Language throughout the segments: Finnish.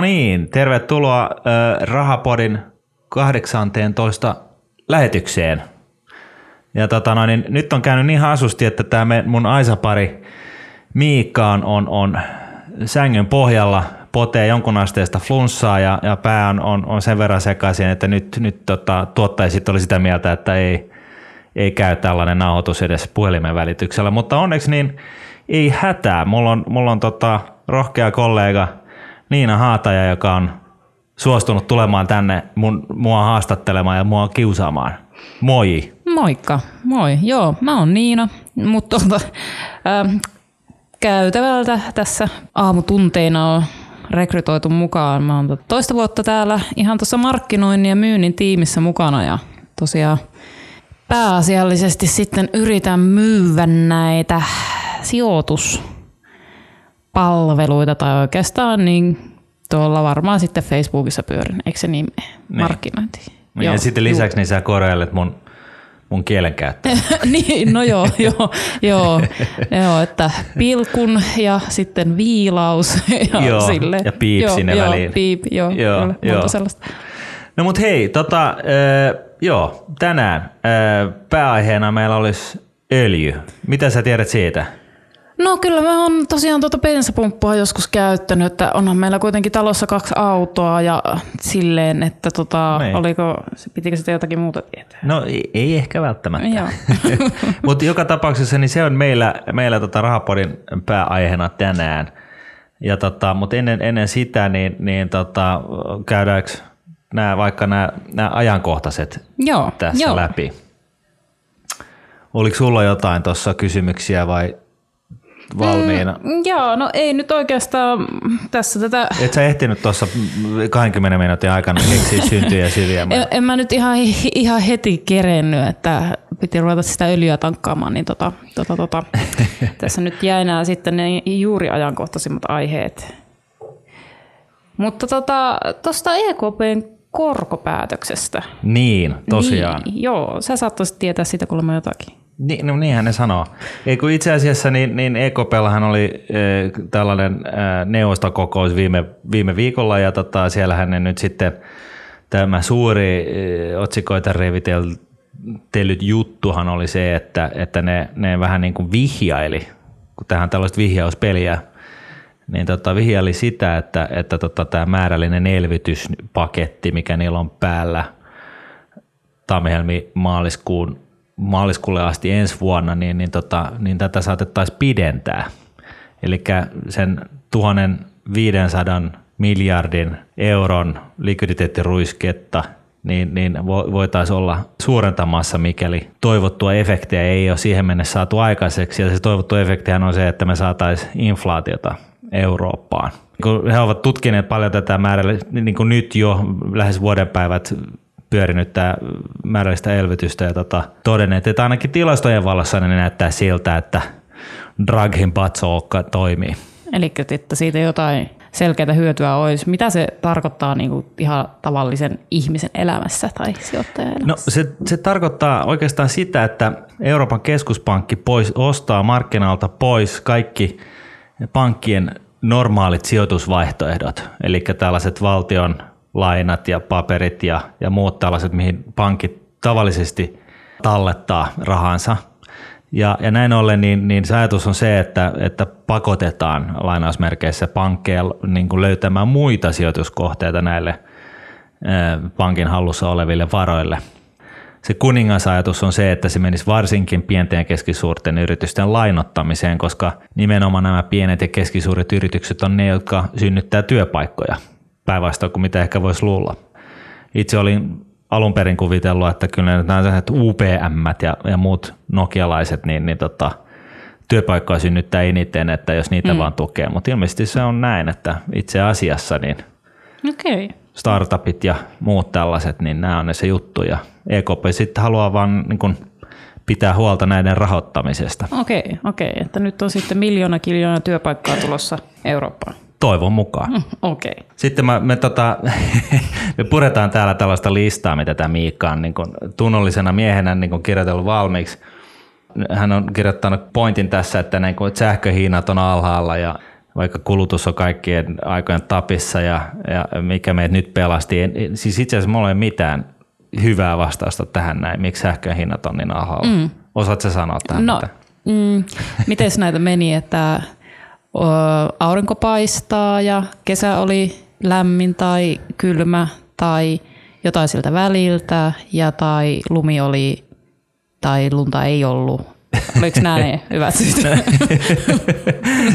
Niin, tervetuloa äh, Rahapodin 18 lähetykseen. Ja tota no, niin nyt on käynyt niin hasusti, että tämä mun Aisapari Miikka on, on, on sängyn pohjalla, potee jonkun asteesta flunssaa ja, ja pää on, on, on, sen verran sekaisin, että nyt, nyt tota, tuottajat oli sitä mieltä, että ei, ei käy tällainen nauhoitus edes puhelimen välityksellä. Mutta onneksi niin ei hätää. Mulla on, mulla on tota, rohkea kollega Niina Haataja, joka on suostunut tulemaan tänne mun, mua haastattelemaan ja mua kiusaamaan. Moi. Moikka, moi. Joo, mä oon Niina, mutta tuota, äh, käytävältä tässä aamutunteina on rekrytoitu mukaan. Mä oon toista vuotta täällä ihan tuossa markkinoinnin ja myynnin tiimissä mukana ja tosiaan pääasiallisesti sitten yritän myyä näitä sijoituspalveluita tai oikeastaan niin tuolla varmaan sitten Facebookissa pyörin, eikö se niin, niin. markkinointi? Niin, ja sitten lisäksi niin sä korjailet mun mun kielenkäyttöä. niin, no joo, joo, joo, joo, että pilkun ja sitten viilaus ja joo, sille. ja piip joo, sinne joo, väliin. Piip, joo, joo, kyllä, joo. sellaista. No mut hei, tota, äh, joo, tänään äh, pääaiheena meillä olisi öljy. Mitä sä tiedät siitä? No kyllä mä oon tosiaan tuota bensapumppua joskus käyttänyt, että onhan meillä kuitenkin talossa kaksi autoa ja silleen, että tota, niin. oliko, pitikö sitä jotakin muuta tietää? No ei, ei ehkä välttämättä. Mutta joka tapauksessa niin se on meillä, meillä tota Rahapodin pääaiheena tänään. Ja tota, mutta ennen, ennen sitä niin, niin tota, käydäänkö nämä, vaikka nämä, nämä ajankohtaiset Joo, tässä jo. läpi? Oliko sulla jotain tuossa kysymyksiä vai valmiina? Mm, joo, no ei nyt oikeastaan tässä tätä... Et sä ehtinyt tuossa 20 minuutin aikana keksiä syntyjä syviä? En, en mä nyt ihan, ihan heti kerennyt, että piti ruveta sitä öljyä tankkaamaan, niin tota, tota, tota. tässä nyt jäi nämä sitten ne juuri ajankohtaisimmat aiheet. Mutta tuosta tota, EKPn korkopäätöksestä. Niin, tosiaan. Niin, joo, sä saattaisit tietää siitä kuulemma jotakin. Niin, no niinhän ne sanoo. Ei, kun itse asiassa niin, niin EKPllahan oli e, tällainen e, neuvostokokous viime, viime viikolla ja tota, siellähän ne nyt sitten tämä suuri e, otsikoita revitellyt juttuhan oli se, että, että ne, ne vähän niin kuin vihjaili, kun tähän tällaista vihjauspeliä, niin tota, vihjaili sitä, että, että tota, tämä määrällinen elvytyspaketti, mikä niillä on päällä tammi maaliskuun maaliskuulle asti ensi vuonna, niin, niin, tota, niin tätä saatettaisiin pidentää. Eli sen 1500 miljardin euron likviditeettiruisketta niin, niin voitaisiin olla suurentamassa, mikäli toivottua efektiä ei ole siihen mennessä saatu aikaiseksi. Ja se toivottu efektihän on se, että me saataisiin inflaatiota Eurooppaan. Kun he ovat tutkineet paljon tätä määrällä, niin kuin nyt jo lähes vuodenpäivät pyörinyt tämä määrällistä elvytystä ja tota, todenneet, että ainakin tilastojen valossa ne näyttää siltä, että Draghin patsookka toimii. Eli että siitä jotain selkeää hyötyä olisi. Mitä se tarkoittaa niin kuin ihan tavallisen ihmisen elämässä tai sijoittajan elämässä? No se, se tarkoittaa oikeastaan sitä, että Euroopan keskuspankki pois, ostaa markkinalta pois kaikki pankkien normaalit sijoitusvaihtoehdot, eli tällaiset valtion lainat ja paperit ja, ja muut tällaiset, mihin pankit tavallisesti tallettaa rahansa. Ja, ja näin ollen niin, niin se ajatus on se, että, että pakotetaan lainausmerkeissä pankkeja niin kuin löytämään muita sijoituskohteita näille pankin hallussa oleville varoille. Se kuningasajatus on se, että se menisi varsinkin pienten ja keskisuurten yritysten lainottamiseen, koska nimenomaan nämä pienet ja keskisuuret yritykset on ne, jotka synnyttää työpaikkoja päinvastoin kuin mitä ehkä voisi luulla. Itse olin alun perin kuvitellut, että kyllä nämä sellaiset UPM ja, ja muut nokialaiset, niin, niin tota, työpaikkoja synnyttää eniten, että jos niitä mm. vaan tukee. Mutta ilmeisesti se on näin, että itse asiassa niin okay. startupit ja muut tällaiset, niin nämä on ne se juttu. Ja EKP sitten haluaa vaan niin kun pitää huolta näiden rahoittamisesta. Okei, okay, okei. Okay. Että nyt on sitten miljoona kiljoona työpaikkaa tulossa Eurooppaan. Toivon mukaan. Mm, Okei. Okay. Sitten mä, me, tota, me puretaan täällä tällaista listaa, mitä tämä Miikka on niin kun tunnollisena miehenä niin kun kirjoitellut valmiiksi. Hän on kirjoittanut pointin tässä, että, niin kun, että sähköhinnat on alhaalla ja vaikka kulutus on kaikkien aikojen tapissa ja, ja mikä meitä nyt pelasti. En, siis itse asiassa mulla ei ole mitään hyvää vastausta tähän näin, miksi sähkön hinnat on niin alhaalla. Mm. Osaatko sanoa tähän No, mitä? mm, miten näitä meni, että aurinko paistaa ja kesä oli lämmin tai kylmä tai jotain siltä väliltä ja tai lumi oli tai lunta ei ollut. Oliko nämä ne hyvät syyt?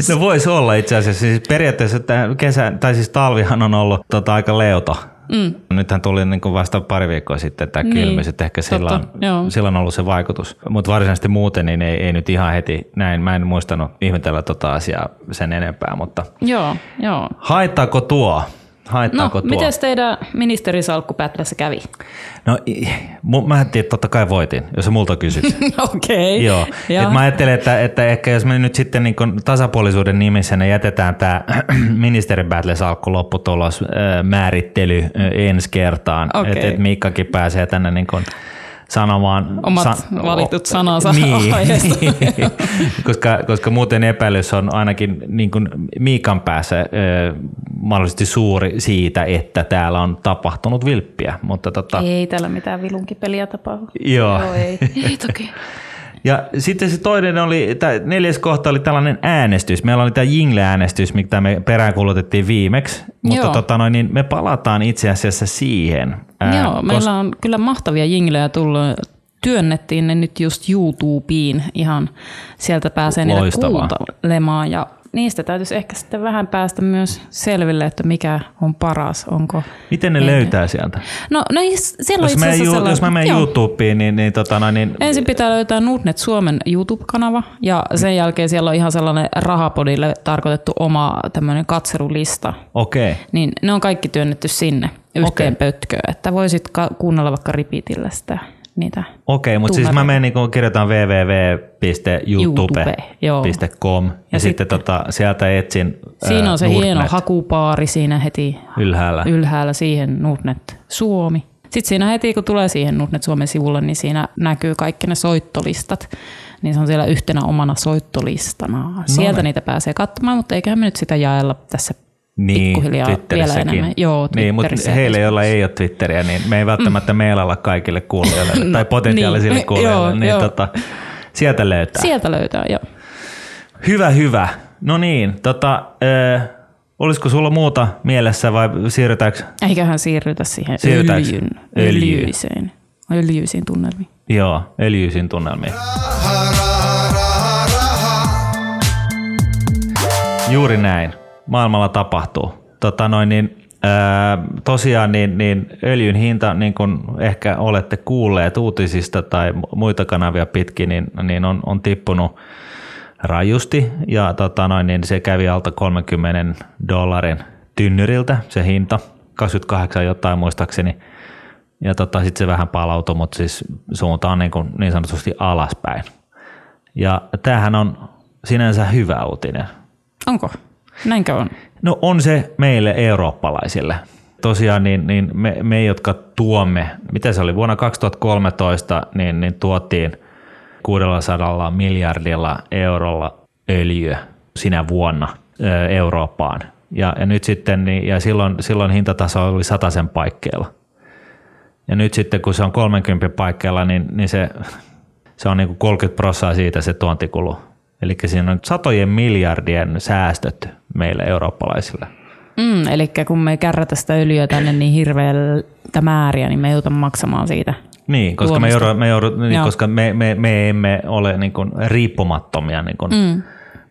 No voisi olla itse asiassa. Siis periaatteessa tämä kesä, tai siis talvihan on ollut tota, aika leuto. Mm. Nythän tuli niin kuin vasta pari viikkoa sitten tämä Niin, kylmyys, että ehkä sillä on, joo. sillä on ollut se vaikutus. Mutta varsinaisesti muuten niin ei, ei, nyt ihan heti näin. Mä en muistanut ihmetellä tota asiaa sen enempää, mutta joo, joo. haittaako tuo? Haittaako No, tuo? miten teidän ministerisalkkupätlässä kävi? No mä ajattelin, että totta kai voitin, jos sä multa kysyt. Okei. Okay. Joo. Et mä ajattelen, että, että ehkä jos me nyt sitten niin tasapuolisuuden nimissä ne jätetään tämä ministeri salkku lopputulos määrittely ensi kertaan. Okei. Että et Miikkakin pääsee tänne niin kun sanomaan... Omat valitut sanansa niin, aiheesta. koska, koska muuten epäilys on ainakin niin kuin Miikan päässä äh, mahdollisesti suuri siitä, että täällä on tapahtunut vilppiä. Mutta tota, Ei täällä mitään vilunkipeliä tapahdu. Joo. Joo ei. ei toki. Ja sitten se toinen oli, tämä neljäs kohta oli tällainen äänestys. Meillä oli tämä Jingle-äänestys, mitä me peräänkuulutettiin viimeksi, mutta Joo. tota noin, niin me palataan itse asiassa siihen. Ää, Joo, meillä on kyllä mahtavia jinglejä tullut. Työnnettiin ne nyt just YouTubeen ihan. Sieltä pääsee niitä kuuntelemaan ja niistä täytyisi ehkä sitten vähän päästä myös selville, että mikä on paras, onko... Miten ne Ei. löytää sieltä? No, no siellä on Jos, itse mä, asiassa ju, sellainen- jos mä menen Joo. YouTubeen, niin, niin, tota niin Ensin pitää löytää Nordnet Suomen YouTube-kanava ja sen jälkeen siellä on ihan sellainen rahapodille tarkoitettu oma tämmöinen katselulista. okei. Niin ne on kaikki työnnetty sinne yhteen Okei. pötköön, että voisit kuunnella vaikka repeatillä sitä niitä. Okei, mutta siis mä menen niin kirjoitan www.youtube.com ja, Ja sitten sitten- tota, sieltä etsin Siinä on se Nordnet hieno hakupaari siinä heti ylhäällä. ylhäällä siihen Nordnet Suomi. Sitten siinä heti kun tulee siihen Nordnet Suomen sivulle, niin siinä näkyy kaikki ne soittolistat. Niin se on siellä yhtenä omana soittolistana. Sieltä niitä pääsee katsomaan, mutta eiköhän me nyt sitä jaella tässä Niin, pikkuhiljaa vielä enemmän. Joo, niin, mutta heille, joilla ei ole Twitteriä, niin me ei välttämättä mm. mailalla kaikille kuulijoille tai potentiaalisille niin, kuulijoille, joo, niin joo. tota, sieltä löytää. Sieltä löytää, joo. Hyvä, hyvä. No niin, tota, äh, olisiko sulla muuta mielessä vai siirrytäänkö? Eiköhän siirrytä siihen Siirrytäänkö öljyn, öljyiseen, öljyisiin tunnelmiin. Joo, öljyisin tunnelmiin. Juuri näin. Maailmalla tapahtuu. Tota noin, niin, ää, tosiaan niin, niin öljyn hinta, niin kuin ehkä olette kuulleet uutisista tai mu- muita kanavia pitkin, niin, niin on, on tippunut rajusti ja tota noin, niin se kävi alta 30 dollarin tynnyriltä se hinta, 28 jotain muistaakseni. Ja tota, sitten se vähän palautui, mutta siis suunta on niin, kuin niin sanotusti alaspäin. Ja tämähän on sinänsä hyvä uutinen. Onko? Näinkö on? No on se meille eurooppalaisille. Tosiaan niin, niin me, me, jotka tuomme, mitä se oli, vuonna 2013, niin, niin tuotiin 600 miljardilla eurolla öljyä sinä vuonna Eurooppaan. Ja, ja nyt sitten, niin, ja silloin, silloin hintataso oli sen paikkeilla. Ja nyt sitten kun se on 30 paikkeilla, niin, niin se, se on niin kuin 30 prosenttia siitä se tuontikulu. Eli siinä on satojen miljardien säästöt meille eurooppalaisille. Mm, eli kun me ei kärrätä sitä öljyä tänne niin hirveältä määriä, niin me joudumme maksamaan siitä. Niin, koska, me, joudu, me, joudu, niin, Joo. koska me, me, me emme ole niin kuin riippumattomia niin kuin mm.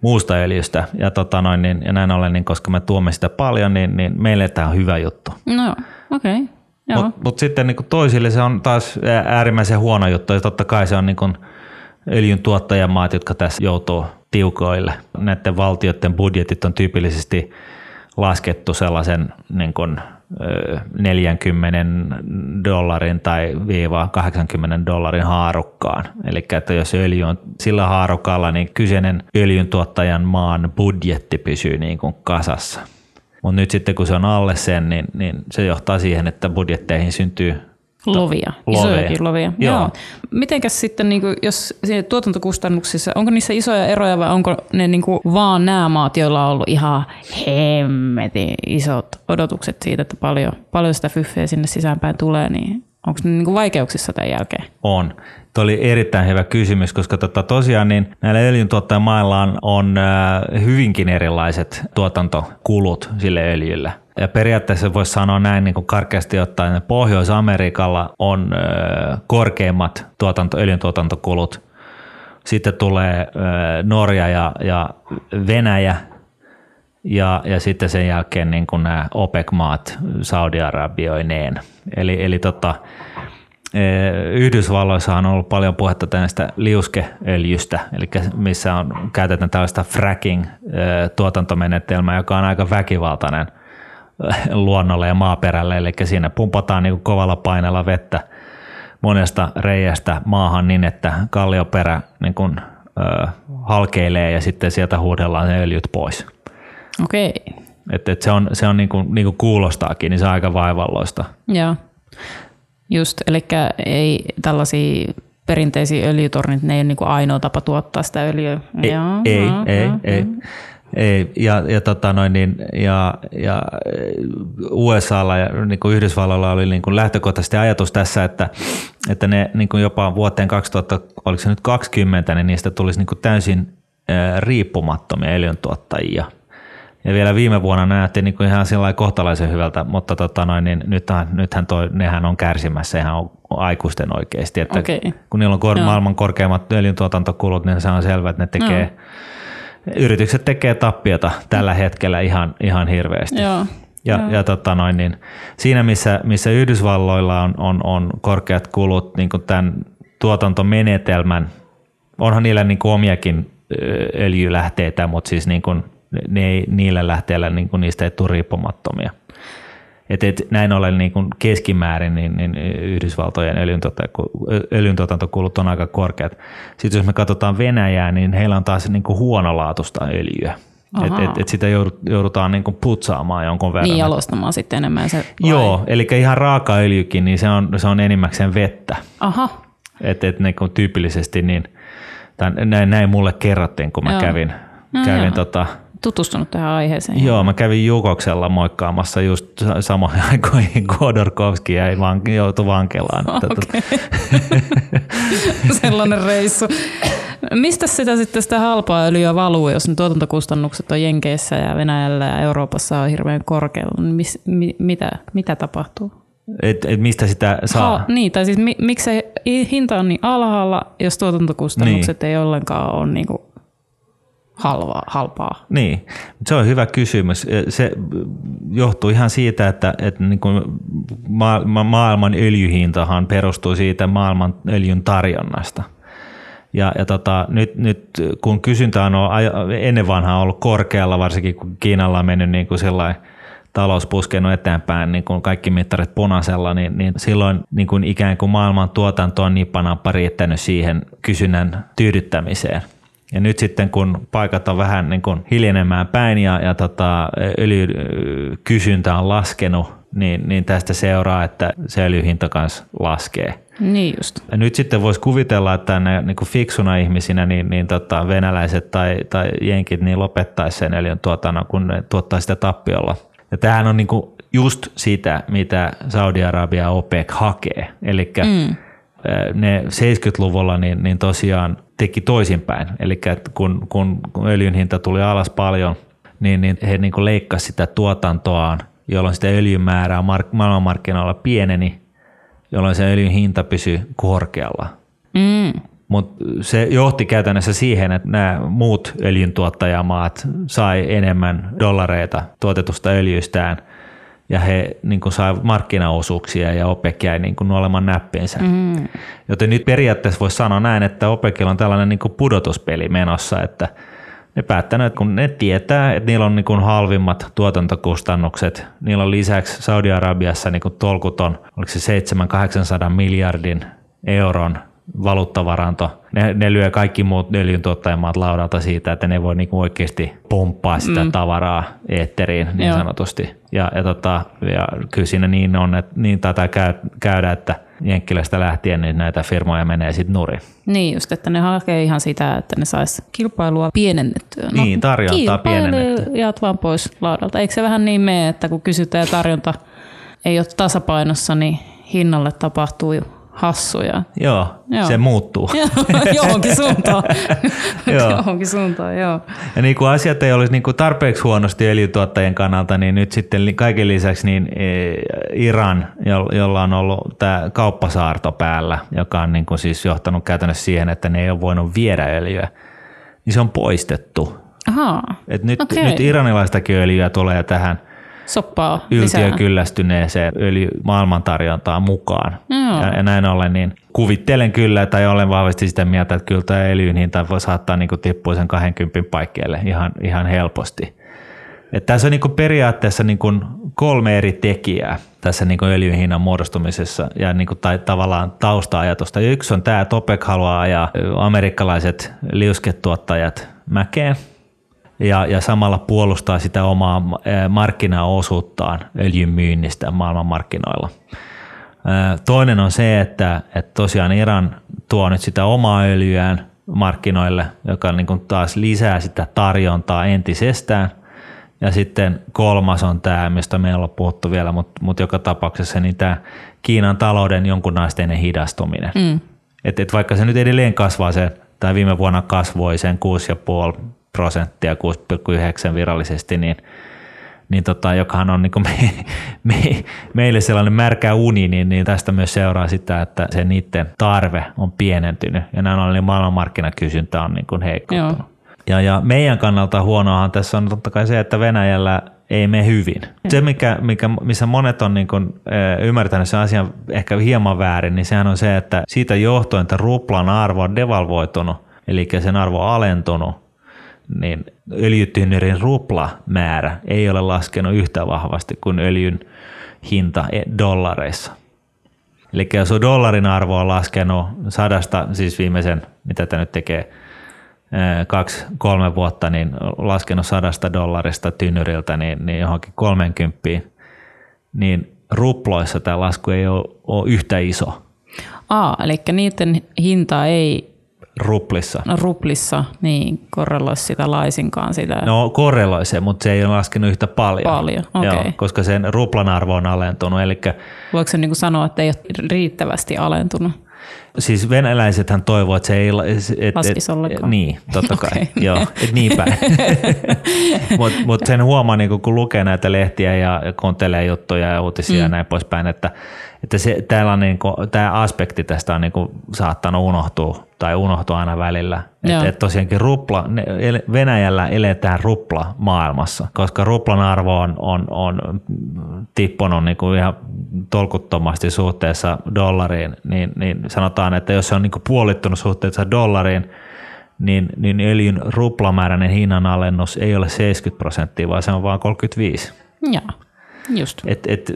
muusta öljystä. Ja, tota noin, niin, ja näin ollen, niin koska me tuomme sitä paljon, niin, niin meille tämä on hyvä juttu. No okei. Okay. Joo. Mutta mut sitten niin kuin toisille se on taas äärimmäisen huono juttu. Ja totta kai se on niin kuin öljyn tuottajamaat, jotka tässä joutuu tiukoille. Näiden valtioiden budjetit on tyypillisesti laskettu sellaisen niin kuin, ö, 40 dollarin tai viiva 80 dollarin haarukkaan. Eli että jos öljy on sillä haarukalla, niin kyseinen öljyntuottajan maan budjetti pysyy niin kuin kasassa. Mutta nyt sitten kun se on alle sen, niin, niin se johtaa siihen, että budjetteihin syntyy Lovia, Loveja. isojakin lovia. Joo. Joo. Mitenkäs sitten, niin kuin, jos siinä tuotantokustannuksissa, onko niissä isoja eroja vai onko ne niin kuin, vaan nämä maat, joilla on ollut ihan hemmetin isot odotukset siitä, että paljon, paljon sitä fyffeä sinne sisäänpäin tulee, niin onko ne niin kuin vaikeuksissa tämän jälkeen? On. Tuo oli erittäin hyvä kysymys, koska tota, tosiaan niin näillä öljyntuottajamailla on, on äh, hyvinkin erilaiset tuotantokulut sille öljylle. Ja periaatteessa voisi sanoa näin niin kuin karkeasti ottaen, että Pohjois-Amerikalla on korkeimmat tuotanto, öljyntuotantokulut. Sitten tulee Norja ja, ja Venäjä ja, ja sitten sen jälkeen niin kuin nämä OPEC-maat Saudi-Arabioineen. Eli, eli tota, Yhdysvalloissa on ollut paljon puhetta tästä liuskeöljystä, eli missä on, käytetään tällaista fracking-tuotantomenetelmää, joka on aika väkivaltainen luonnolle ja maaperälle, eli siinä pumpataan niin kuin kovalla paineella vettä monesta reiästä maahan niin, että kallioperä niin kuin, ö, halkeilee ja sitten sieltä huudellaan ne öljyt pois. Okei, Et, et se on, se on niin kuin, niin kuin kuulostaakin, niin se on aika vaivalloista. joo. Just, eli ei tällaisia perinteisiä öljytornit, ne ei ole niin kuin ainoa tapa tuottaa sitä öljyä. Ei, Joo, ei, joo, ei, joo, ei. Ei, ja, ja, tota noin, niin, ja, ja USAlla ja niin kuin Yhdysvalloilla oli niin kuin lähtökohtaisesti ajatus tässä, että, että ne niin kuin jopa vuoteen 2000, oliko se nyt 20, niin niistä tulisi niin kuin täysin ää, riippumattomia öljyntuottajia. Ja vielä viime vuonna näytti niin kuin ihan sillä kohtalaisen hyvältä, mutta tota noin, niin nythän, nythän toi, nehän on kärsimässä ihan aikuisten oikeasti. Että Okei. Kun niillä on kor- maailman korkeimmat öljyntuotantokulut, niin se on selvää, että ne tekee, yritykset tekee tappiota tällä hetkellä ihan, ihan hirveästi. Joo. Ja, Joo. ja tota noin, niin siinä, missä, missä Yhdysvalloilla on, on, on korkeat kulut niin kuin tämän tuotantomenetelmän, onhan niillä niin kuin omiakin öljylähteitä, mutta siis niin kuin, ne ei, niillä lähteillä niin kuin niistä ei tule riippumattomia. Et, et, näin ollen niin kuin keskimäärin niin, niin Yhdysvaltojen öljyntuotantokulut on aika korkeat. Sitten jos me katsotaan Venäjää, niin heillä on taas niin kuin huonolaatuista öljyä. Et, et, et sitä joudut- joudutaan niin kuin putsaamaan jonkun verran. Niin jalostamaan sitten enemmän se. vai? Joo, eli ihan raakaöljykin, niin se on, se on enimmäkseen vettä. Aha, Et, et niin kuin tyypillisesti niin, tai näin, näin mulle kerrottiin, kun mä Joo. kävin, No kävin joo. tota, tutustunut tähän aiheeseen. Joo, mä kävin Jukoksella moikkaamassa just sa- samoihin aikoihin, Kodorkovski jäi van, joutui vankilaan. Että tota- Okei. Sellainen reissu. Mistä sitä sitten sitä halpaa öljyä valuu, jos ne tuotantokustannukset on Jenkeissä ja Venäjällä ja Euroopassa on hirveän korkealla? Niin Mis, mi, mitä, mitä tapahtuu? et, et mistä sitä saa? Ha, niin, tai siis mi, miksi se hinta on niin alhaalla, jos tuotantokustannukset niin. ei ollenkaan ole niin kuin halvaa, halpaa? Niin, se on hyvä kysymys. Se johtuu ihan siitä, että, että niin kuin ma- ma- maailman öljyhintahan perustuu siitä maailman öljyn tarjonnasta. Ja, ja tota, nyt, nyt kun kysyntä on ollut ennen vanhaa ollut korkealla, varsinkin kun Kiinalla on mennyt niin kuin sellainen talous puskenut eteenpäin, niin kuin kaikki mittarit punaisella, niin, niin silloin niin kuin ikään kuin maailman tuotanto on nippanappa riittänyt siihen kysynnän tyydyttämiseen. Ja nyt sitten kun paikat on vähän niin kuin hiljenemään päin ja, ja tota, öljykysyntä on laskenut, niin, niin tästä seuraa, että se öljyhinta kanssa laskee. Niin just. Ja nyt sitten voisi kuvitella, että ne niin kuin fiksuna ihmisinä niin, niin tota, venäläiset tai, tai jenkit niin lopettaisi sen öljyn tuotannon, kun ne tuottaa sitä tappiolla. Ja tämähän on niin kuin just sitä, mitä Saudi-Arabia OPEC hakee. Eli mm. ne 70-luvulla niin, niin tosiaan teki toisinpäin. Eli kun, kun, öljyn hinta tuli alas paljon, niin, niin he niin kuin leikkasivat sitä tuotantoaan, jolloin sitä öljyn määrää mark- maailmanmarkkinoilla pieneni, jolloin se öljyn hinta pysyi korkealla. Mm. Mutta se johti käytännössä siihen, että nämä muut öljyntuottajamaat sai enemmän dollareita tuotetusta öljystään ja he niin kuin sai markkinaosuuksia ja OPEC jäi niin kuin nuolemaan näppinsä. Mm. Joten nyt periaatteessa voisi sanoa näin, että OPECilla on tällainen niin kuin pudotuspeli menossa, että ne päättänyt, että kun ne tietää, että niillä on niin kuin halvimmat tuotantokustannukset, niillä on lisäksi Saudi-Arabiassa niin kuin tolkuton, oliko se 700-800 miljardin euron valuuttavaranto. Ne, ne lyö kaikki muut öljyntuottajamaat laudalta siitä, että ne voi niinku oikeasti pomppaa sitä mm. tavaraa eetteriin niin Joo. sanotusti. Ja, ja, tota, ja kyllä siinä niin on, että niin taitaa käy, käydä, että Jenkkilästä lähtien, niin näitä firmoja menee sitten nurin. Niin just, että ne hakee ihan sitä, että ne sais kilpailua pienennettyä. No, Niin, tarjontaa pienennettyä. Kilpailijat vaan pois laudalta. Eikö se vähän niin mene, että kun kysyntä ja tarjonta ei ole tasapainossa, niin hinnalle tapahtuu hassuja. Joo, Joo. se muuttuu. Johonkin suuntaan. Joo. Johonkin suuntaan, joo. Ja niin kuin asiat ei olisi niin kuin tarpeeksi huonosti öljytuottajien kannalta, niin nyt sitten kaiken lisäksi niin eh, Iran, jo- jolla on ollut tämä kauppasaarto päällä, joka on niin kuin siis johtanut käytännössä siihen, että ne ei ole voinut viedä öljyä, niin se on poistettu. Ahaa, Et nyt, Okei. nyt iranilaistakin öljyä tulee tähän soppaa lisää. yltiökyllästyneeseen öljy maailmantarjontaan mukaan. Joo. Ja, ja näin ollen niin kuvittelen kyllä, tai olen vahvasti sitä mieltä, että kyllä tämä öljyn hinta voi saattaa niin tippua sen 20 paikkeelle ihan, ihan helposti. Et tässä on niin periaatteessa niin kolme eri tekijää tässä niin öljyn hinnan muodostumisessa ja niin tai tavallaan tausta-ajatusta. Ja yksi on tämä, että OPEC haluaa ajaa amerikkalaiset liusketuottajat mäkeen ja, ja samalla puolustaa sitä omaa eh, markkinaosuuttaan öljyn myynnistä maailmanmarkkinoilla. Eh, Toinen on se, että, että tosiaan Iran tuo nyt sitä omaa öljyään markkinoille, joka niin kuin taas lisää sitä tarjontaa entisestään. Ja sitten kolmas on tämä, mistä me ei olla puhuttu vielä, mutta, mutta joka tapauksessa niin tämä Kiinan talouden jonkunnaisteinen hidastuminen. Mm. Et, et vaikka se nyt edelleen kasvaa se, tai viime vuonna kasvoi sen 6,5 prosenttia, 6,9 virallisesti, niin, niin tota, jokahan on niin me, me, meille sellainen märkä uni, niin, niin tästä myös seuraa sitä, että se niiden tarve on pienentynyt ja näin ollen niin maailmanmarkkinakysyntä on niin heikkoutunut. Joo. Ja, ja meidän kannalta huonoahan tässä on totta kai se, että Venäjällä ei mene hyvin. Se, mikä, mikä, missä monet on niin kuin, ymmärtänyt sen asian ehkä hieman väärin, niin sehän on se, että siitä johtuen, että ruplan arvo on devalvoitunut, eli sen arvo on alentunut, niin öljytynnyrin ruplamäärä ei ole laskenut yhtä vahvasti kuin öljyn hinta e- dollareissa. Eli jos on dollarin arvo on laskenut sadasta, siis viimeisen, mitä tämä nyt tekee, kaksi, kolme vuotta, niin laskenut sadasta dollarista tynnyriltä niin, niin johonkin 30, niin ruploissa tämä lasku ei ole, ole yhtä iso Aa, eli niiden hinta ei ruplissa. no, ruplissa niin korreloi sitä laisinkaan sitä. No korreloi se, mutta se ei ole laskenut yhtä paljon. Paljon, okei. Joo, koska sen ruplan arvo on alentunut. Eli Voiko se niin sanoa, että ei ole riittävästi alentunut? siis venäläisethän toivoo, että se ei... Et, Laskisi ollenkaan. Niin, totta kai. Okei. Joo, et niin päin. Mutta mut sen huomaa, niin kun lukee näitä lehtiä ja kuuntelee juttuja ja uutisia mm. ja näin poispäin, että, että se, täällä on niin tämä aspekti tästä on niin kuin saattanut unohtua tai unohtua aina välillä. Että et tosiaankin rupla, Venäjällä eletään rupla maailmassa, koska ruplan arvo on, on, on tippunut niin kuin ihan tolkuttomasti suhteessa dollariin, niin, niin sanotaan, että jos se on niin kuin puolittunut suhteessa dollariin, niin, niin öljyn ruplamääräinen hinnanalennus ei ole 70 prosenttia, vaan se on vain 35. Joo, just. Et, et,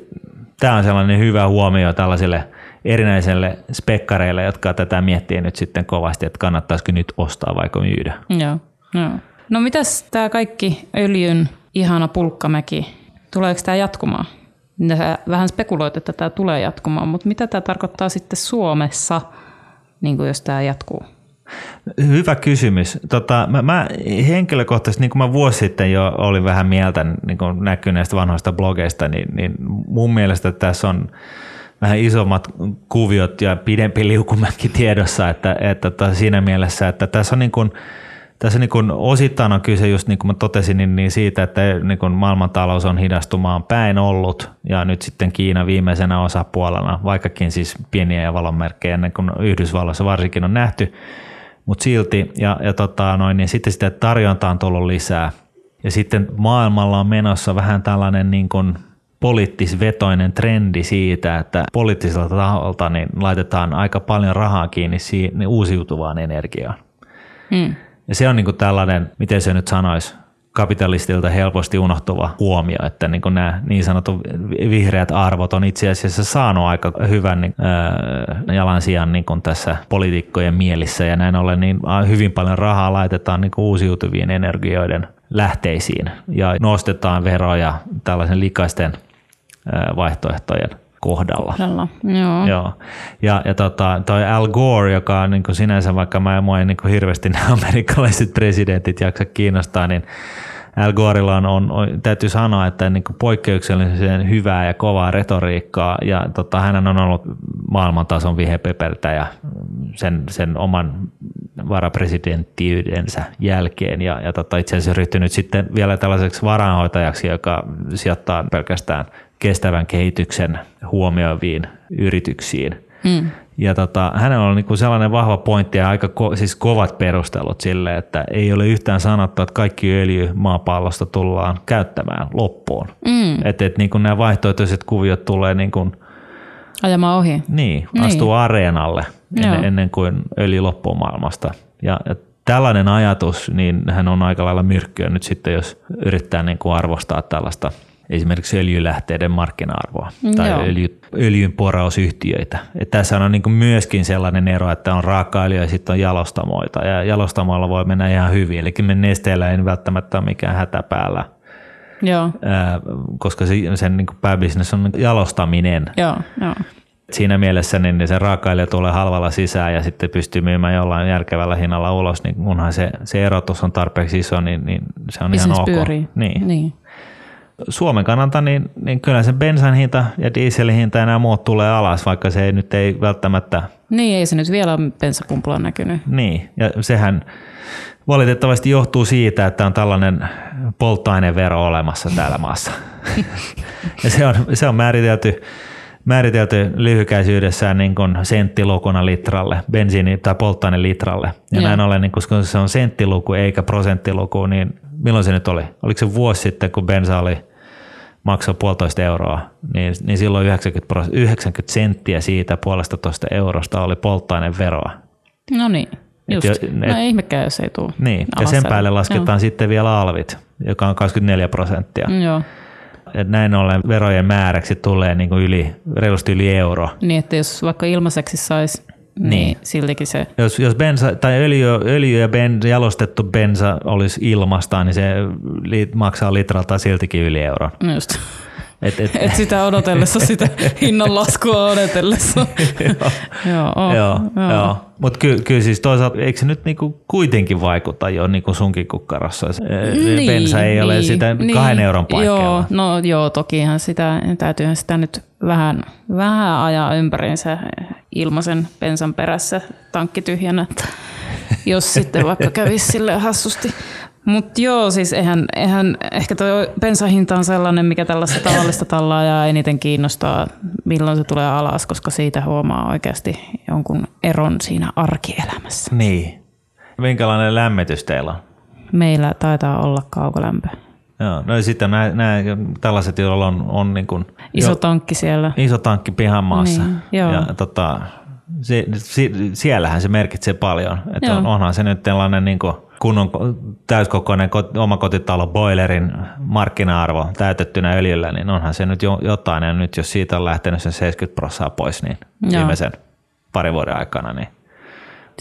Tämä on sellainen hyvä huomio tällaisille erinäisille spekkareille, jotka tätä miettii nyt sitten kovasti, että kannattaisiko nyt ostaa vai myydä. Joo, joo. No mitäs tämä kaikki öljyn ihana pulkkamäki, tuleeko tämä jatkumaan? Sä vähän spekuloit, että tämä tulee jatkumaan, mutta mitä tämä tarkoittaa sitten Suomessa, niin kuin jos tämä jatkuu? Hyvä kysymys. Tota, mä, mä henkilökohtaisesti, niin kuin mä vuosi sitten jo olin vähän mieltä niin kuin näkyy näistä vanhoista blogeista, niin, niin mun mielestä tässä on vähän isommat kuviot ja pidempi liukumäki tiedossa, että, että, että siinä mielessä, että tässä on niin kuin, tässä niin kuin osittain on kyse just niin kuin mä totesin, niin, niin siitä, että niin kuin maailmantalous on hidastumaan päin ollut ja nyt sitten Kiina viimeisenä osapuolena, vaikkakin siis pieniä ja valonmerkkejä ennen kuin Yhdysvalloissa varsinkin on nähty, mutta silti, ja, ja tota, noin, niin sitten sitä tarjontaa on tullut lisää. Ja sitten maailmalla on menossa vähän tällainen niin kuin poliittisvetoinen trendi siitä, että poliittiselta taholta niin laitetaan aika paljon rahaa kiinni siihen uusiutuvaan energiaan. Mm. Ja se on niin kuin tällainen, miten se nyt sanoisi, kapitalistilta helposti unohtuva huomio, että niin kuin nämä niin sanotut vihreät arvot on itse asiassa saanut aika hyvän niin, ää, jalansijan niin kuin tässä poliitikkojen mielissä ja näin ollen niin hyvin paljon rahaa laitetaan niin kuin uusiutuvien energioiden lähteisiin ja nostetaan veroja tällaisen likaisten vaihtoehtojen kohdalla. Kohdalla, joo. Joo. Ja, ja tota, toi Al Gore, joka on niin kuin sinänsä, vaikka mä mua ei niin kuin hirveästi nämä amerikkalaiset presidentit jaksa kiinnostaa, niin Al Gorella on, on, on täytyy sanoa, että niin kuin poikkeuksellisen hyvää ja kovaa retoriikkaa ja tota, hän on ollut maailmantason vihepepeltä ja sen, sen oman varapresidenttiydensä jälkeen ja, ja tota, itse asiassa ryhtynyt sitten vielä tällaiseksi varainhoitajaksi, joka sijoittaa pelkästään kestävän kehityksen huomioiviin yrityksiin. Mm. Ja tota, hänellä on niinku sellainen vahva pointti ja aika ko, siis kovat perustelut sille, että ei ole yhtään sanottu, että kaikki öljy maapallosta tullaan käyttämään loppuun. Mm. Että et, niinku nämä vaihtoehtoiset kuviot tulee niinku, ajamaan ohi. Niin, astuu niin. areenalle ennen, ennen kuin öljy loppuu maailmasta. Ja, ja tällainen ajatus, niin hän on aika lailla myrkkyä nyt sitten, jos yrittää niin kuin arvostaa tällaista – esimerkiksi öljylähteiden markkina-arvoa tai öljy, öljynporausyhtiöitä. Et tässä on niin myöskin sellainen ero, että on raakaöljyä ja sitten on jalostamoita ja jalostamoilla voi mennä ihan hyvin. Eli me nesteellä ei välttämättä ole mikään hätä päällä. Joo. Ää, koska se, sen niin pääbisnes on jalostaminen. Joo, joo. Siinä mielessä niin se raakailija tulee halvalla sisään ja sitten pystyy myymään jollain järkevällä hinnalla ulos, niin kunhan se, se erotus on tarpeeksi iso, niin, niin se on Business ihan ok. Pyörii. Niin. niin. Suomen kannalta, niin, niin kyllä se bensan hinta ja dieselin hinta ja nämä muut tulee alas, vaikka se ei nyt ei välttämättä... Niin, ei se nyt vielä bensapumpulla näkynyt. Niin, ja sehän valitettavasti johtuu siitä, että on tällainen polttoainevero olemassa täällä maassa. ja se on, se on määritelty, määritelty lyhykäisyydessään niin kuin senttilukuna litralle, bensiini- tai polttoainelitralle. Ja, ja näin ollen, niin kun se on senttiluku eikä prosenttiluku, niin milloin se nyt oli? Oliko se vuosi sitten, kun bensa oli maksoi puolitoista euroa, niin, niin silloin 90, 90 senttiä siitä puolesta toista eurosta oli polttoaineveroa. No niin, just. Et, et, no ei ihmekään, jos ei tule Niin, ja sen päälle lasketaan Joo. sitten vielä alvit, joka on 24 prosenttia. Joo. Et näin ollen verojen määräksi tulee niin kuin yli, reilusti yli euro. Niin, että jos vaikka ilmaiseksi saisi niin, niin siltikin se. Jos, jos bensa, tai öljy, öljy ja ben, jalostettu bensa olisi ilmasta, niin se li, maksaa litralta siltikin yli euron. Just. Et, et, et sitä odotellessa, sitä hinnan laskua odotellessa. joo, joo, joo, joo. Mutta ky, kyllä siis toisaalta, eikö se nyt niinku kuitenkin vaikuta jo niinku sunkin kukkarossa? Niin, Bensa ei niin, ole sitä niin, kahden euron paikkeilla. Joo, no joo, tokihan sitä, täytyyhän sitä nyt vähän, vähän ajaa ympäriinsä ilmaisen bensan perässä tankki tyhjänä, jos sitten vaikka kävisi sille hassusti. Mutta joo, siis eihän, eihän ehkä tuo bensahinta on sellainen, mikä tällaista tavallista tallaajaa eniten kiinnostaa, milloin se tulee alas, koska siitä huomaa oikeasti jonkun eron siinä arkielämässä. Niin. Minkälainen lämmitys teillä on? Meillä taitaa olla kaukolämpö. Joo, no ja sitten nämä, nämä tällaiset, joilla on, on niin kuin iso tankki siellä. Iso tankki pihanmaassa. Niin, joo. Ja tota, se, se, siellähän se merkitsee paljon. Että on, onhan se nyt tällainen niin kuin kunnon täyskokoinen omakotitalo boilerin markkina-arvo täytettynä öljyllä, niin onhan se nyt jo, jotain. Ja nyt jos siitä on lähtenyt sen 70 prosenttia pois, niin Joo. viimeisen parin vuoden aikana, niin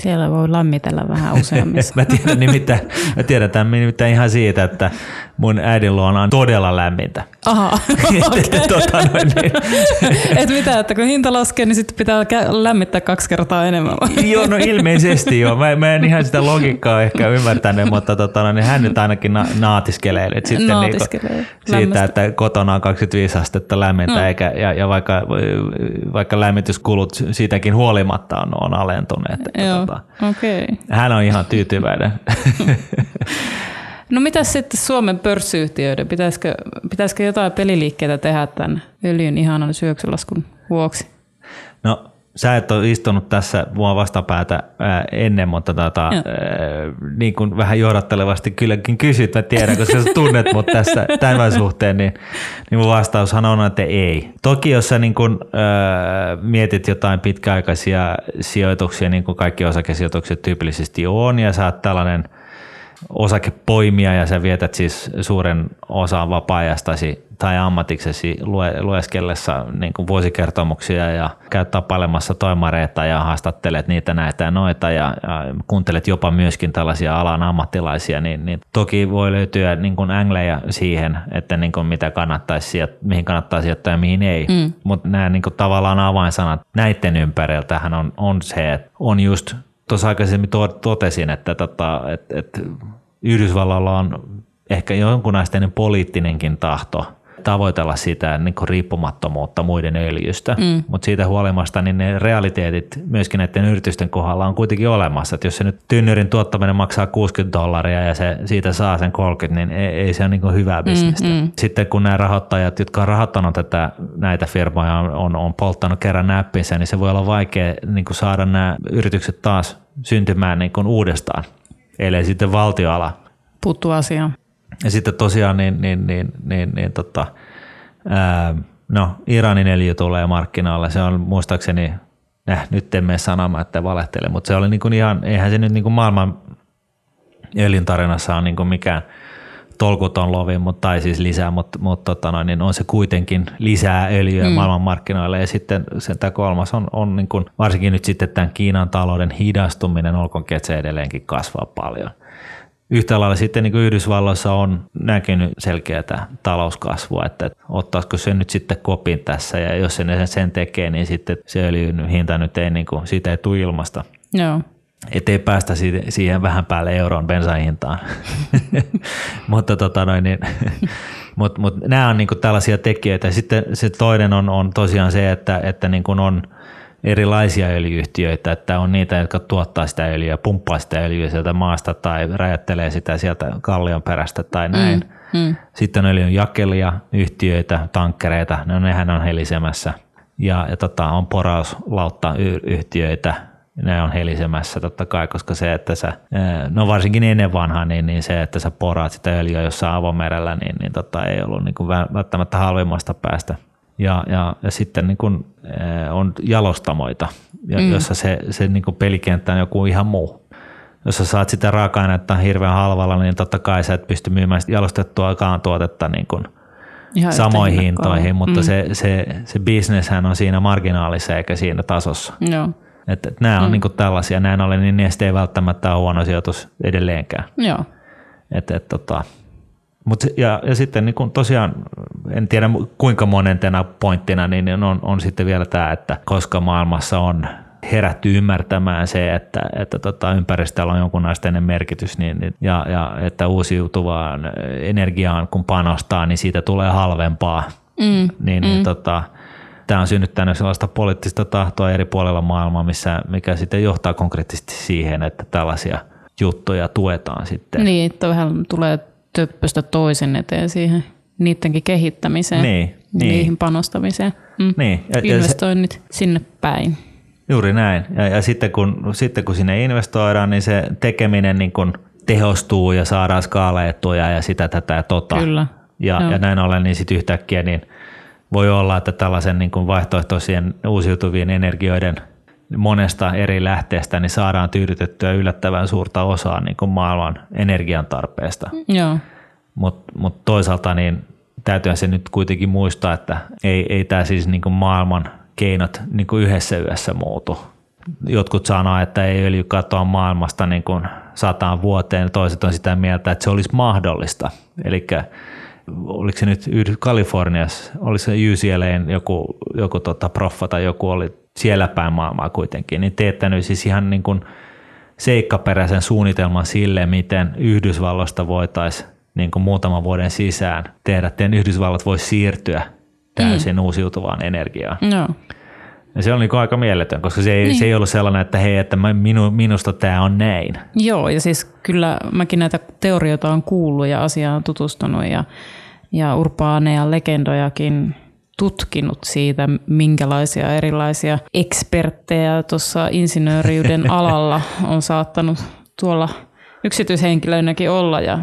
siellä voi lämmitellä vähän useammissa. mä tiedän nimittäin, mä tiedän tämän nimittäin ihan siitä, että mun äidin luona on todella lämmintä. Aha, okay. et, tota, noin, niin. et mitä, että kun hinta laskee, niin sitten pitää lämmittää kaksi kertaa enemmän. joo, no ilmeisesti joo. Mä, mä en ihan sitä logiikkaa ehkä ymmärtänyt, mutta tota, no, niin hän nyt ainakin na- naatiskelee. Et sitten naatiskelee. Niinku, siitä, että kotona on 25 astetta lämmintä, no. eikä, ja, ja vaikka, vaikka lämmityskulut siitäkin huolimatta on, on alentuneet. Että, joo, tota, okay. Hän on ihan tyytyväinen. No mitä sitten Suomen pörssiyhtiöiden? Pitäisikö, pitäisikö jotain peliliikkeitä tehdä tämän öljyn ihanan syöksylaskun vuoksi? No sä et ole istunut tässä mua vastapäätä ää, ennen, mutta tota, ää, niin kuin vähän johdattelevasti kylläkin kysyt, mä tiedän, koska sä tunnet mut tässä tämän suhteen, niin, niin mun vastaushan on, että ei. Toki jos sä niin kuin, ää, mietit jotain pitkäaikaisia sijoituksia, niin kuin kaikki osakesijoitukset tyypillisesti on, ja sä oot tällainen – osakepoimija ja sä vietät siis suuren osan vapaa-ajastasi tai ammatiksesi lue, lueskellessa niin kuin vuosikertomuksia ja käyt tapailemassa toimareita ja haastattelet niitä näitä ja noita ja, ja kuuntelet jopa myöskin tällaisia alan ammattilaisia, niin, niin toki voi löytyä niin kuin änglejä siihen, että niin kuin mitä kannattaisi, mihin kannattaa sijoittaa ja mihin ei. Mm. Mutta nämä niin kuin tavallaan avainsanat näiden ympäriltähän on, on se, että on just tuossa aikaisemmin totesin, että, tota, että, että Yhdysvallalla on ehkä jonkunasteinen poliittinenkin tahto tavoitella sitä niin kuin riippumattomuutta muiden öljystä, mm. mutta siitä huolimasta niin ne realiteetit myöskin näiden yritysten kohdalla on kuitenkin olemassa, että jos se nyt tynnyrin tuottaminen maksaa 60 dollaria ja se siitä saa sen 30, niin ei, ei se ole niin kuin hyvää mm, bisnestä. Mm, mm. Sitten kun nämä rahoittajat, jotka on rahoittanut tätä, näitä firmoja, on, on, on polttanut kerran näppinsä, niin se voi olla vaikea niin kuin saada nämä yritykset taas syntymään niin kuin uudestaan, ellei sitten valtioala puuttuu asiaan. Ja sitten tosiaan niin, niin, niin, niin, niin tota, ää, no, Iranin öljy tulee markkinoille. Se on muistaakseni, äh, nyt en mene sanomaan, että valehtele, mutta se oli niin kuin ihan, eihän se nyt niin kuin maailman öljyn tarinassa on niin kuin mikään tolkuton lovi, mutta, tai siis lisää, mutta, mutta tota noin, niin on se kuitenkin lisää öljyä mm. maailmanmarkkinoille. Ja sitten se, tämä kolmas on, on niin kuin, varsinkin nyt sitten tämän Kiinan talouden hidastuminen, olkoonkin, että se edelleenkin kasvaa paljon – Yhtä lailla sitten niin kuin Yhdysvalloissa on näkynyt selkeää talouskasvua, että ottaisiko se nyt sitten kopin tässä ja jos se sen tekee, niin sitten se öljyn hinta nyt ei, niin kuin, siitä ei tule ilmasta. Joo. Että ei päästä siihen vähän päälle euron bensahintaan. mutta tota noin, niin, mut, mut, nämä on niin kuin tällaisia tekijöitä. Sitten se toinen on, on tosiaan se, että, että niin kuin on – erilaisia öljyyhtiöitä, että on niitä, jotka tuottaa sitä öljyä, pumppaa sitä öljyä sieltä maasta tai räjättelee sitä sieltä kallion perästä tai näin. Mm, mm. Sitten on öljyn jakelia, yhtiöitä, tankkereita, no nehän on helisemässä. Ja, ja tota, on porauslautta yhtiöitä, ne on helisemässä totta kai, koska se, että sä, no varsinkin ennen vanhaa, niin, niin se, että sä poraat sitä öljyä jossain avomerellä, niin, niin tota, ei ollut niin kuin välttämättä halvimmasta päästä ja, ja, ja sitten niin kuin, on jalostamoita, mm. jossa se, se niin kuin pelikenttä on joku ihan muu. Jos sä saat sitä raaka-ainetta hirveän halvalla, niin totta kai sä et pysty myymään jalostettuakaan tuotetta niin kuin ihan samoihin hintoihin, mutta mm. se, se, se bisneshän on siinä marginaalissa eikä siinä tasossa. Joo. Et, et nämä on mm. niin kuin tällaisia, näin ollen, niin niistä ei välttämättä ole huono sijoitus edelleenkään. Joo. Et, et, tota, Mut, ja, ja sitten niin kun tosiaan, en tiedä kuinka monentena pointtina, niin on, on sitten vielä tämä, että koska maailmassa on herätty ymmärtämään se, että, että tota, ympäristöllä on jonkunasteinen merkitys niin, niin, ja, ja että uusiutuvaan energiaan kun panostaa, niin siitä tulee halvempaa. Mm, niin, niin mm. niin tota, tämä on synnyttänyt sellaista poliittista tahtoa eri puolilla maailmaa, missä, mikä sitten johtaa konkreettisesti siihen, että tällaisia juttuja tuetaan sitten. Niin, että vähän tulee töppöstä toisen eteen siihen niidenkin kehittämiseen, niin, niin. niihin panostamiseen. Mm. Niin. Ja, Investoinnit ja se, sinne päin. Juuri näin. Ja, ja sitten, kun, sitten kun sinne investoidaan, niin se tekeminen niin kun tehostuu ja saadaan skaalaetuja ja sitä tätä ja tota. Kyllä. Ja, ja näin ollen, niin sitten yhtäkkiä niin voi olla, että tällaisen niin kuin vaihtoehtoisien uusiutuvien energioiden monesta eri lähteestä niin saadaan tyydytettyä yllättävän suurta osaa niin kuin maailman energiantarpeesta. Joo. Mutta mut toisaalta niin täytyy se nyt kuitenkin muistaa, että ei, ei tämä siis niin kuin maailman keinot niin kuin yhdessä yössä muutu. Jotkut sanoo, että ei öljy katoa maailmasta niin kuin sataan vuoteen, toiset on sitä mieltä, että se olisi mahdollista. Eli oliko se nyt Kaliforniassa, oli se UCLAn joku, joku tota proffa tai joku oli siellä päin maailmaa kuitenkin, niin teettänyt siis ihan niin kuin seikkaperäisen suunnitelman sille, miten Yhdysvalloista voitaisiin niin kuin muutaman vuoden sisään tehdä, että Yhdysvallat voisi siirtyä täysin mm. uusiutuvaan energiaan. No. Ja se on niin aika mieletön, koska se ei, niin. se ei ollut sellainen, että hei, että minu, minusta tämä on näin. Joo, ja siis kyllä mäkin näitä teorioita on kuullut ja asiaan tutustunut ja, ja urbaaneja legendojakin tutkinut siitä, minkälaisia erilaisia eksperttejä tuossa insinööriyden alalla on saattanut tuolla yksityishenkilöinäkin olla. Ja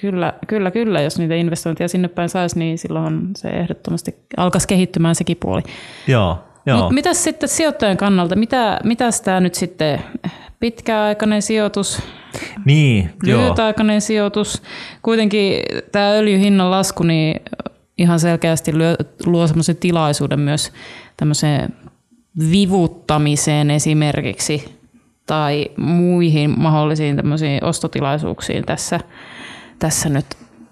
kyllä, kyllä, kyllä, jos niitä investointeja sinne päin saisi, niin silloin se ehdottomasti alkaisi kehittymään sekin puoli. Joo, joo. Mutta mitä sitten sijoittajan kannalta, mitä, mitä tämä nyt sitten pitkäaikainen sijoitus, Niin, joo. lyhytaikainen sijoitus. Kuitenkin tämä öljyn hinnan lasku niin ihan selkeästi lyö, luo semmoisen tilaisuuden myös tämmöiseen vivuttamiseen esimerkiksi tai muihin mahdollisiin tämmöisiin ostotilaisuuksiin tässä, tässä nyt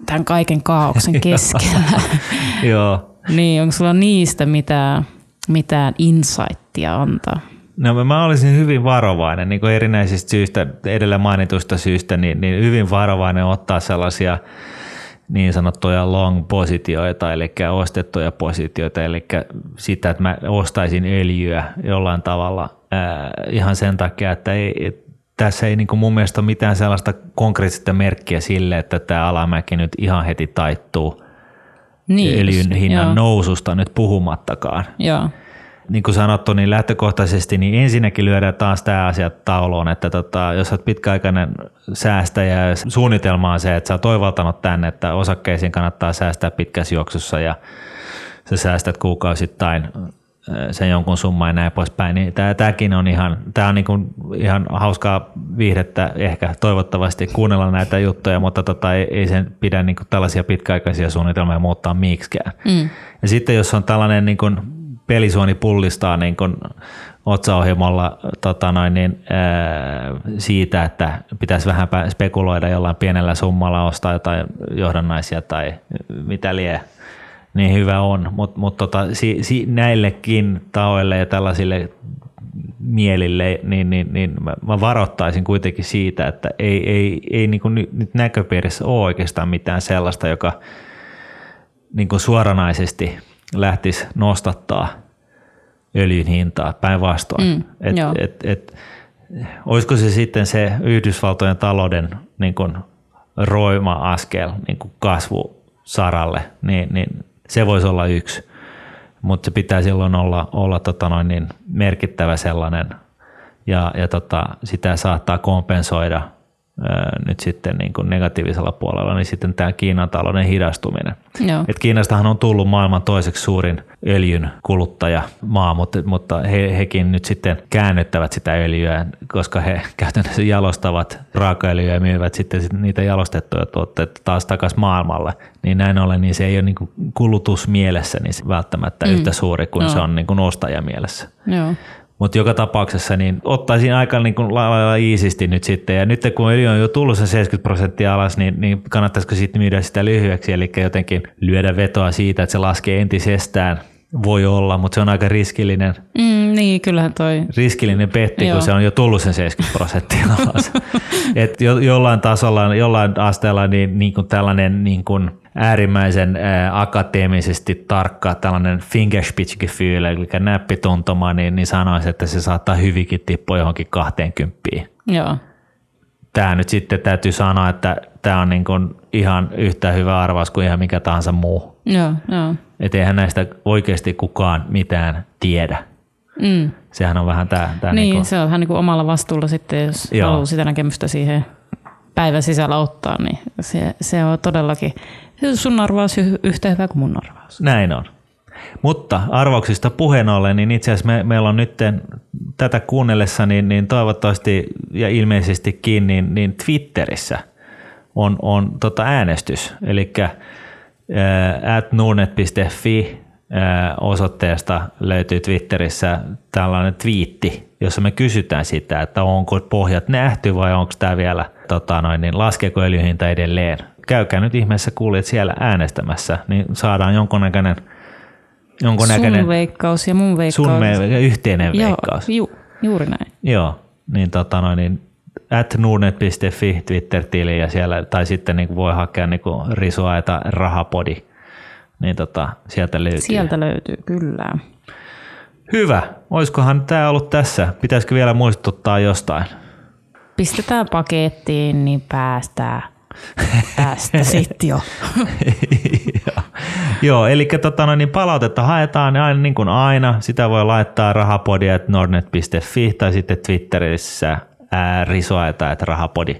tämän kaiken kaauksen keskellä. joo. niin, onko sulla niistä mitään, mitään insightia antaa? No mä olisin hyvin varovainen, niin kuin erinäisistä syistä, edellä mainituista syistä, niin, niin hyvin varovainen ottaa sellaisia niin sanottuja long-positioita, eli ostettuja positioita, eli sitä, että mä ostaisin öljyä jollain tavalla ää, ihan sen takia, että ei, tässä ei niin kuin mun mielestä ole mitään sellaista konkreettista merkkiä sille, että tämä alamäki nyt ihan heti taittuu Niin, öljyn hinnan joo, noususta nyt puhumattakaan Joo. Niin kuin sanottu, niin lähtökohtaisesti niin ensinnäkin lyödään taas tämä asia tauluun, että tota, jos olet pitkäaikainen säästäjä ja suunnitelma on se, että sä oot oivaltanut tänne, että osakkeisiin kannattaa säästää pitkässä juoksussa ja sä säästät kuukausittain sen jonkun summan ja näin poispäin, niin tää, tämäkin on ihan, tää on niin kuin ihan hauskaa viihdettä ehkä toivottavasti kuunnella näitä juttuja, mutta tota, ei, ei sen pidä niin kuin tällaisia pitkäaikaisia suunnitelmia muuttaa miksikään. Mm. Ja sitten jos on tällainen niin kuin pelisuoni pullistaa niin kuin otsaohjelmalla tota noin, niin, ää, siitä, että pitäisi vähän spekuloida jollain pienellä summalla, ostaa jotain johdannaisia tai mitä lie, niin hyvä on. Mutta mut tota, si, si, näillekin taoille ja tällaisille mielille, niin, niin, niin mä, mä varoittaisin kuitenkin siitä, että ei, ei, ei niin kuin nyt näköpiirissä ole oikeastaan mitään sellaista, joka niin kuin suoranaisesti lähtisi nostattaa öljyn hintaa päinvastoin. Mm, et, joo. et, et, olisiko se sitten se Yhdysvaltojen talouden niin kuin roima askel niin kuin kasvusaralle, niin, niin se voisi olla yksi. Mutta se pitää silloin olla, olla tota noin niin merkittävä sellainen ja, ja tota, sitä saattaa kompensoida nyt sitten niin kuin negatiivisella puolella, niin sitten tämä Kiinan talouden hidastuminen. Joo. Et Kiinastahan on tullut maailman toiseksi suurin öljyn kuluttajamaa, mutta, mutta he, hekin nyt sitten käännyttävät sitä öljyä, koska he käytännössä jalostavat raakaöljyä ja myyvät sitten sit niitä jalostettuja tuotteita taas takaisin maailmalle. Niin näin ollen niin se ei ole niin kuin kulutusmielessä niin se välttämättä mm. yhtä suuri kuin Joo. se on niin kuin ostajamielessä. Joo. Mutta joka tapauksessa niin ottaisin aika niin kuin lailla iisisti nyt sitten. Ja nyt kun öljy on jo tullut se 70 prosenttia alas, niin, niin kannattaisiko sitten myydä sitä lyhyeksi, eli jotenkin lyödä vetoa siitä, että se laskee entisestään. Voi olla, mutta se on aika riskillinen, Mm, niin, kyllähän toi. riskillinen petti, Joo. kun se on jo tullut sen 70 prosenttia alas. Et jo, jollain tasolla, jollain asteella niin, niin kuin tällainen niin kuin äärimmäisen ää, akateemisesti tarkka tällainen fingerspitzengefühl, eli näppituntuma, niin, niin sanoisi, että se saattaa hyvinkin tippua johonkin 20. Joo. Tämä nyt sitten täytyy sanoa, että tämä on niin kuin ihan yhtä hyvä arvaus kuin ihan mikä tahansa muu. Joo, joo. Että eihän näistä oikeasti kukaan mitään tiedä. Mm. Sehän on vähän tämä, Niin, niin kuin, se on vähän niin kuin omalla vastuulla sitten, jos Joo. haluaa sitä näkemystä siihen päivän sisällä ottaa, niin se, se on todellakin sun arvaus yhtä hyvä kuin mun arvaus. Näin on. Mutta arvauksista puheen ollen, niin itse asiassa me, meillä on nyt tätä kuunnellessa, niin, niin toivottavasti ja ilmeisestikin, niin, niin Twitterissä on, on tota äänestys. Eli at nordnet.fi ää, osoitteesta löytyy Twitterissä tällainen twiitti, jossa me kysytään sitä, että onko pohjat nähty vai onko tämä vielä, tota noin, niin laskeeko öljyhinta edelleen. Käykää nyt ihmeessä kuulijat siellä äänestämässä, niin saadaan jonkunnäköinen, jonkunnäköinen Sun veikkaus ja mun veikkaus. sun me, yhteinen Joo, veikkaus. ju, juuri näin. Joo, niin, tota noin, niin at nordnet.fi Twitter-tili ja siellä, tai sitten niin voi hakea niin risuaita rahapodi, niin tota, sieltä löytyy. Sieltä löytyy, kyllä. Hyvä. Olisikohan tämä ollut tässä? Pitäisikö vielä muistuttaa jostain? Pistetään pakettiin, niin päästään tästä sitten jo. Joo. Eli tota, no, niin palautetta haetaan aina niin kuin aina. Sitä voi laittaa rahapodi.nordnet.fi tai sitten Twitterissä ää, risuaita, että rahapodi.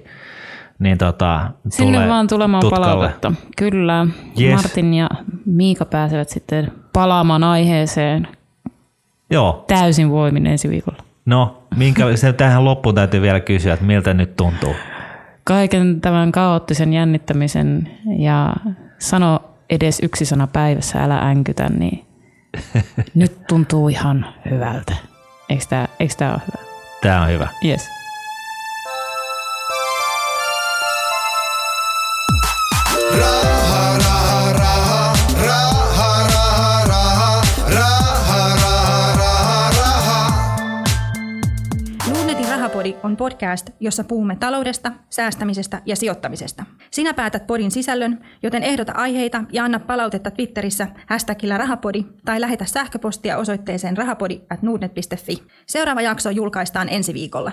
Niin tota, Sinne tulee vaan tulemaan tutkalle. palautetta. Kyllä. Yes. Martin ja Miika pääsevät sitten palaamaan aiheeseen Joo, täysin voimin ensi viikolla. no Minkä, se tähän loppuun täytyy vielä kysyä, että miltä nyt tuntuu? Kaiken tämän kaoottisen jännittämisen ja sano edes yksi sana päivässä, älä änkytä, niin nyt tuntuu ihan hyvältä. Eikö tämä ole hyvä? Tämä on hyvä. Yes. On podcast, jossa puhumme taloudesta, säästämisestä ja sijoittamisesta. Sinä päätät podin sisällön, joten ehdota aiheita ja anna palautetta Twitterissä hashtagillä rahapodi tai lähetä sähköpostia osoitteeseen rahapodi at nordnet.fi. Seuraava jakso julkaistaan ensi viikolla.